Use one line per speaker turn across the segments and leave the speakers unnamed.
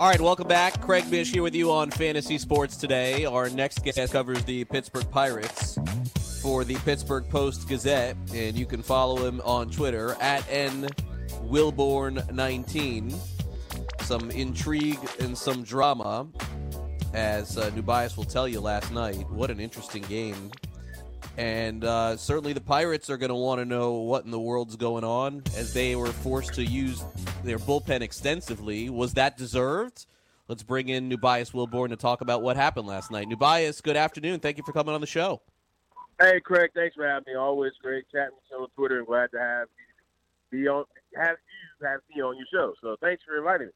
All right, welcome back. Craig Mish here with you on Fantasy Sports today. Our next guest covers the Pittsburgh Pirates for the Pittsburgh Post Gazette, and you can follow him on Twitter at n Wilborn19. Some intrigue and some drama, as uh, Nubyjas will tell you last night. What an interesting game. And uh, certainly the Pirates are going to want to know what in the world's going on as they were forced to use their bullpen extensively. Was that deserved? Let's bring in Nubyjas Wilborn to talk about what happened last night. Nubyjas, good afternoon. Thank you for coming on the show.
Hey, Craig. Thanks for having me. Always great chatting with you on Twitter, and glad to have you be on have you have me on your show. So thanks for inviting me.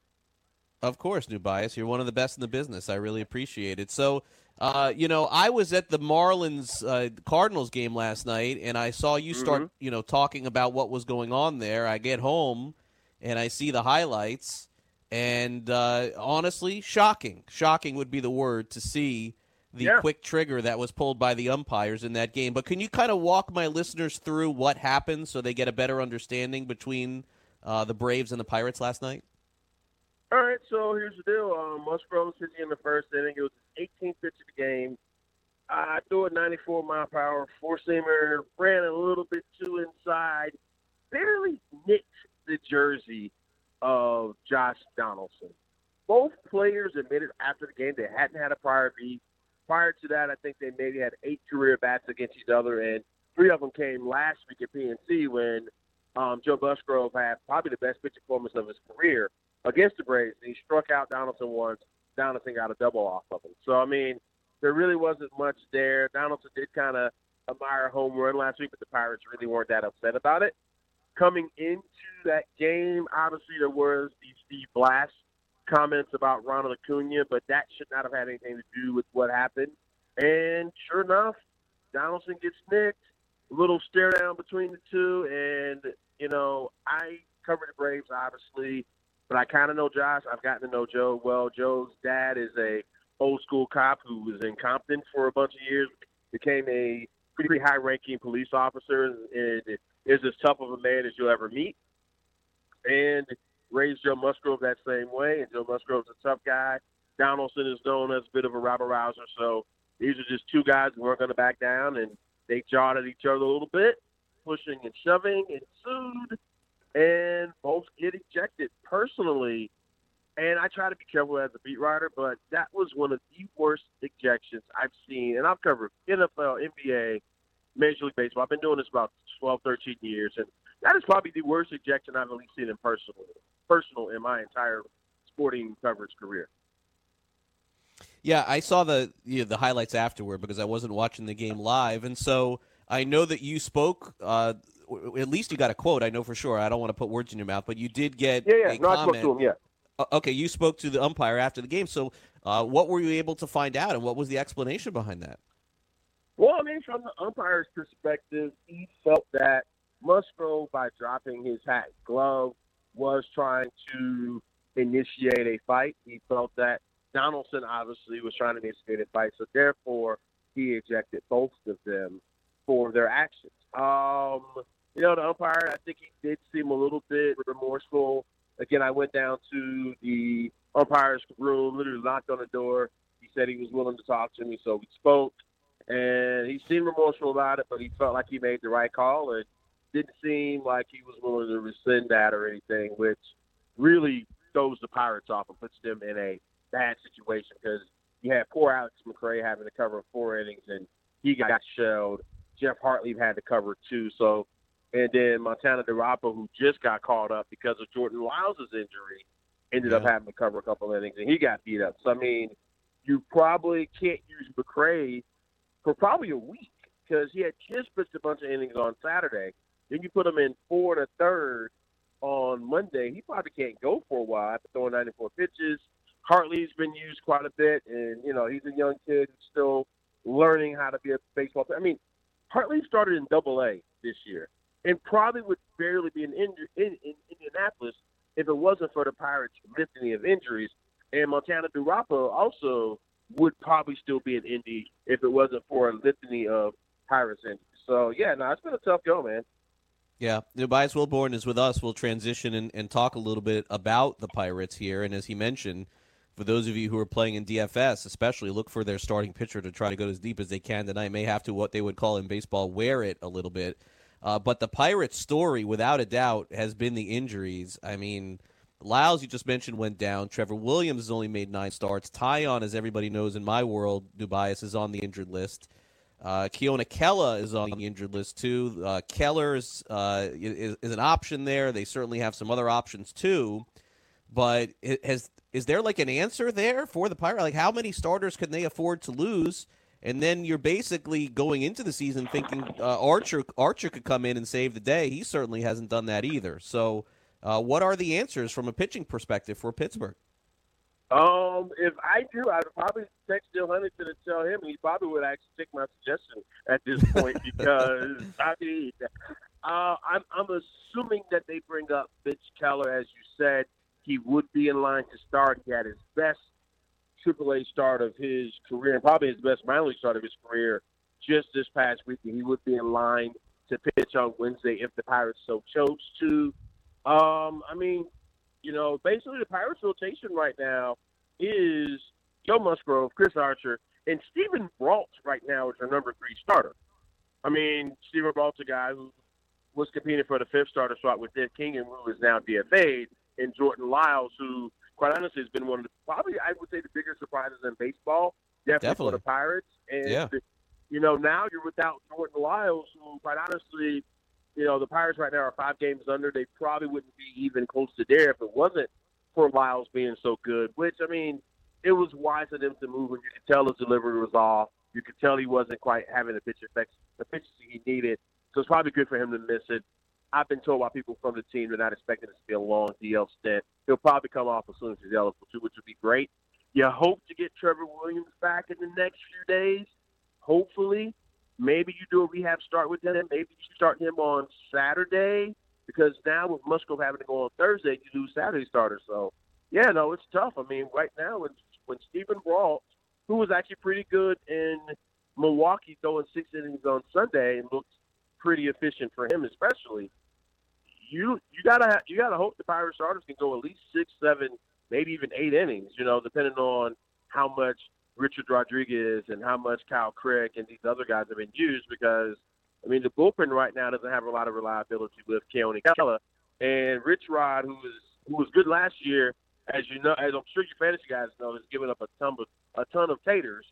Of course, Nubyjas. You're one of the best in the business. I really appreciate it. So, uh, you know, I was at the Marlins uh, Cardinals game last night, and I saw you start,
Mhm.
you know, talking about what was going on there. I get home, and I see the highlights, and uh, honestly, shocking. Shocking would be the word to see the
Yeah.
quick trigger that was pulled by the umpires in that game. But can you kind of walk my listeners through what happened so they get a better understanding between uh, the Braves and the Pirates last night?
All right, so here's the deal. Um, Musgrove pitching in the first inning. It was his 18th pitch of the game. I threw a 94 mile per hour four seamer, ran a little bit too inside, barely nicked the jersey of Josh Donaldson. Both players admitted after the game they hadn't had a prior beat. Prior to that, I think they maybe had eight career bats against each other, and three of them came last week at PNC when um, Joe Musgrove had probably the best pitching performance of his career against the Braves. and He struck out Donaldson once. Donaldson got a double off of him. So I mean, there really wasn't much there. Donaldson did kind of admire a home run last week, but the Pirates really weren't that upset about it. Coming into that game, obviously there was the Steve Blass comments about Ronald Acuna, but that should not have had anything to do with what happened. And sure enough, Donaldson gets nicked. A little stare down between the two, and you know I cover the Braves obviously but I kind of know Josh. I've gotten to know Joe well. Joe's dad is a old school cop who was in Compton for a bunch of years, became a pretty high ranking police officer, and is as tough of a man as you'll ever meet. And raised Joe Musgrove that same way. And Joe Musgrove's a tough guy. Donaldson is known as a bit of a rabble rouser. So these are just two guys who weren't going to back down, and they jawed at each other a little bit, pushing and shoving, ensued and both get ejected personally. And I try to be careful as a beat writer, but that was one of the worst ejections I've seen. And I've covered NFL, NBA, Major League Baseball. I've been doing this about 12, 13 years, and that is probably the worst ejection I've at least seen in personal, personal in my entire sporting coverage career.
Yeah, I saw the you know, the highlights afterward because I wasn't watching the game live, and so I know that you spoke. Uh, at least you got a quote. I know for sure. I don't want to put words in your mouth, but you did get
Yeah, yeah.
a
No, I spoke
comment.
to him. Yeah.
Uh, okay, you spoke to the umpire after the game. So, uh, what were you able to find out, and what was the explanation behind that?
Well, I mean, from the umpire's perspective, he felt that Musgrove, by dropping his hat and glove, was trying to initiate a fight. He felt that Donaldson obviously was trying to initiate a fight, so therefore he ejected both of them for their actions. Um, you know, the umpire, I think he did seem a little bit remorseful. Again, I went down to the umpire's room, literally knocked on the door. He said he was willing to talk to me, so we spoke and he seemed remorseful about it, but he felt like he made the right call and didn't seem like he was willing to rescind that or anything, which really throws the Pirates off and puts them in a bad situation because you had poor Alex McRae having to cover four innings and he got shelled. Geoff Hartlieb had to cover two, so and then Montana DuRapau, who just got called up because of Jordan Lyles' injury, ended up having to cover a couple innings and he got beat up. So I mean, you probably can't use McRae for probably a week because he had just pitched a bunch of innings on Saturday. Then you put him in four and a third on Monday. He probably can't go for a while after throwing 94 pitches. Hartlieb's been used quite a bit, and you know he's a young kid still learning how to be a baseball player. I mean, Hartlieb started in Double A this year, and probably would barely be in, in, in, in Indianapolis if it wasn't for the Pirates' litany of injuries. And Montana DuRapau also would probably still be in Indy if it wasn't for a litany of Pirates injuries. So yeah, no, it's been a tough go, man.
Yeah, Nubyjas Wilborn is with us. We'll transition and, and talk a little bit about the Pirates here. And as he mentioned, for those of you who are playing in DFS, especially look for their starting pitcher to try to go as deep as they can tonight. May have to what they would call in baseball wear it a little bit. Uh, but the Pirates' story, without a doubt, has been the injuries. I mean, Lyles, you just mentioned, went down. Trevor Williams has only made nine starts. Taillon, as everybody knows in my world, Nubyjas is on the injured list. Uh, Keone Kela is on the injured list too. Uh, Keller's uh, is, is, an option there. They certainly have some other options too. But has is there like an answer there for the Pirates? Like how many starters can they afford to lose? And then you're basically going into the season thinking uh, Archer Archer could come in and save the day. He certainly hasn't done that either. So, uh, what are the answers from a pitching perspective for Pittsburgh?
Um, if I do, I'd probably text Bill Huntington and tell him. He probably would actually take my suggestion at this point because I mean, uh, I'm I'm assuming that they bring up Mitch Keller, as you said he would be in line to start. He had his best AAA start of his career, and probably his best minor league start of his career just this past week. He would be in line to pitch on Wednesday if the Pirates so chose to. Um, I mean, you know, basically the Pirates' rotation right now is Joe Musgrove, Chris Archer, and Steven Brault right now is their number three starter. I mean, Steven Brault's a guy who was competing for the fifth starter spot with Nick Kingham who is now DFA'd and Jordan Lyles, who quite honestly has been one of the probably I would say the bigger surprises in baseball, definitely, definitely. for the Pirates. And yeah. you know now you're without Jordan Lyles, who quite honestly, you know the Pirates right now are five games under. They probably wouldn't be even close to there if it wasn't for Lyles being so good. Which I mean, it was wise of them to move, and you could tell his delivery was off. You could tell he wasn't quite having the pitch efficiency he needed. So it's probably good for him to miss it. I've been told by people from the team they're not expecting this to be a long DL stint. He'll probably come off as soon as he's eligible too, which would be great. You hope to get Trevor Williams back in the next few days. Hopefully, maybe you do a rehab start with him. Maybe you start him on Saturday because now with Musgrove having to go on Thursday, you lose Saturday starter. So, yeah, no, it's tough. I mean, right now when when Steven Brault, who was actually pretty good in Milwaukee, throwing six innings on Sunday and looked pretty efficient for him, especially you you gotta have, you gotta hope the Pirates starters can go at least six, seven, maybe even eight innings. You know, depending on how much Richard Rodriguez and how much Kyle Crick and these other guys have been used. Because I mean, the bullpen right now doesn't have a lot of reliability with Keone Kela and Rich Rod, who was who was good last year, as you know, as I'm sure you fantasy guys know, has given up a ton of a ton of taters.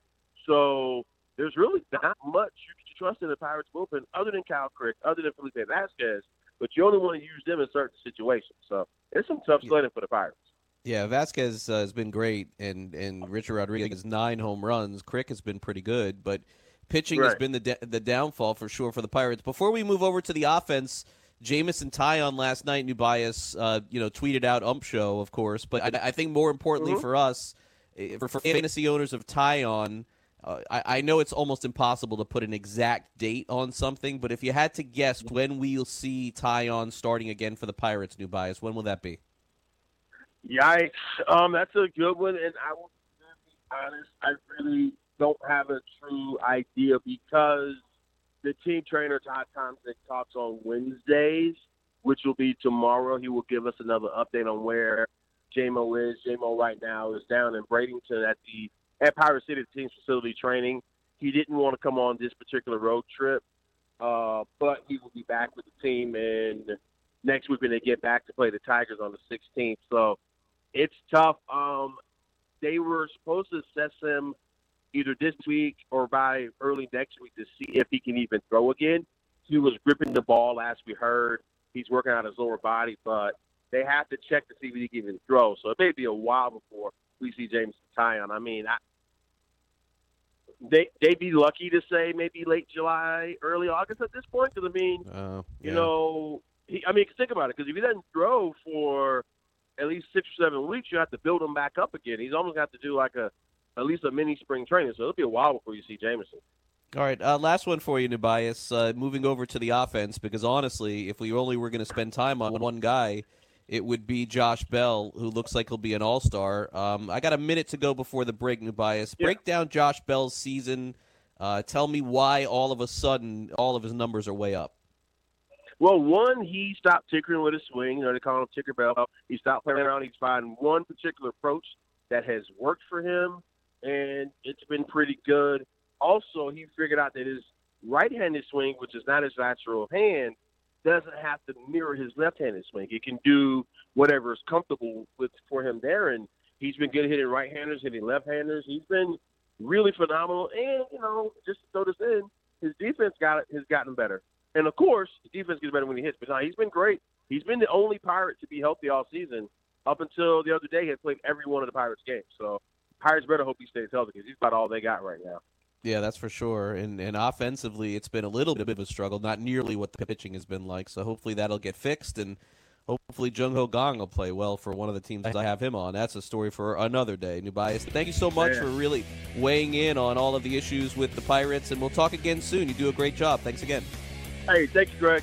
So there's really not much you can trust in the Pirates bullpen other than Kyle Crick, other than Felipe Vasquez but you only want to use them in certain situations. So it's some tough sledding for the Pirates.
Yeah, Vasquez uh, has been great, and and Richard Rodriguez nine home runs. Crick has been pretty good, but pitching right. has been the de- the downfall for sure for the Pirates. Before we move over to the offense, Jameson Taillon last night, Nubyjas, uh, you know, tweeted out ump show, of course, but I, I think more importantly mm-hmm. for us, eh, for, for fantasy owners of Taillon, uh, I, I, know it's almost impossible to put an exact date on something, but if you had to guess when we'll see Taillon starting again for the Pirates, Nubyjas, when will that be?
Yikes! Um, that's a good one, and I will be honest, I really don't have a true idea because the team trainer Todd Tomczyk talks on Wednesdays, which will be tomorrow. He will give us another update on where JMO is. JMO right now is down in Bradenton at the at Pirate City, team's facility training. He didn't want to come on this particular road trip, uh, but he will be back with the team and next week when they get back to play the Tigers on the 16th. So it's tough. Um, they were supposed to assess him either this week or by early next week to see if he can even throw again. He was gripping the ball, as we heard. He's working on his lower body, but they have to check to see if he can even throw. So it may be a while before we see James Taillon. I mean, I, they they'd be lucky to say maybe late July, early August at this point. Because I mean, uh, yeah. you know, he, I mean, think about it. Because if he doesn't throw for at least six or seven weeks, you have to build him back up again. He's almost got to do like a at least a mini spring training. So it'll be a while before you see Jameson.
All right, uh, last one for you, Nubyjas. Uh, moving over to the offense, because honestly, if we only were going to spend time on one guy, it would be Josh Bell, who looks like he'll be an all star. Um, I got a minute to go before the break, Nubyjas. Yeah. Break down Josh Bell's season. Uh, tell me why all of a sudden all of his numbers are way up.
Well, one, he stopped tinkering with his swing. You know, they call him Tinker Bell. He stopped playing around. He's finding one particular approach that has worked for him, and it's been pretty good. Also, he figured out that his right-handed swing, which is not his natural hand, doesn't have to mirror his left-handed swing. He can do whatever is comfortable with for him there, and he's been good hitting right-handers, hitting left-handers. He's been really phenomenal. And you know, just to throw this in, his defense got has gotten better. And of course, defense gets better when he hits. But no, he's been great. He's been the only Pirate to be healthy all season up until the other day. He had played every one of the Pirates games. So Pirates better hope he stays healthy because he's about all they got right now.
Yeah, that's for sure. And and offensively, it's been a little bit of a struggle, not nearly what the pitching has been like. So hopefully that'll get fixed, and hopefully Jung Ho Kang will play well for one of the teams that I have him on. That's a story for another day. Nubyjas. Thank you so much for really weighing in on all of the issues with the Pirates, and we'll talk again soon. You do a great job. Thanks again.
Hey, thank you, Greg.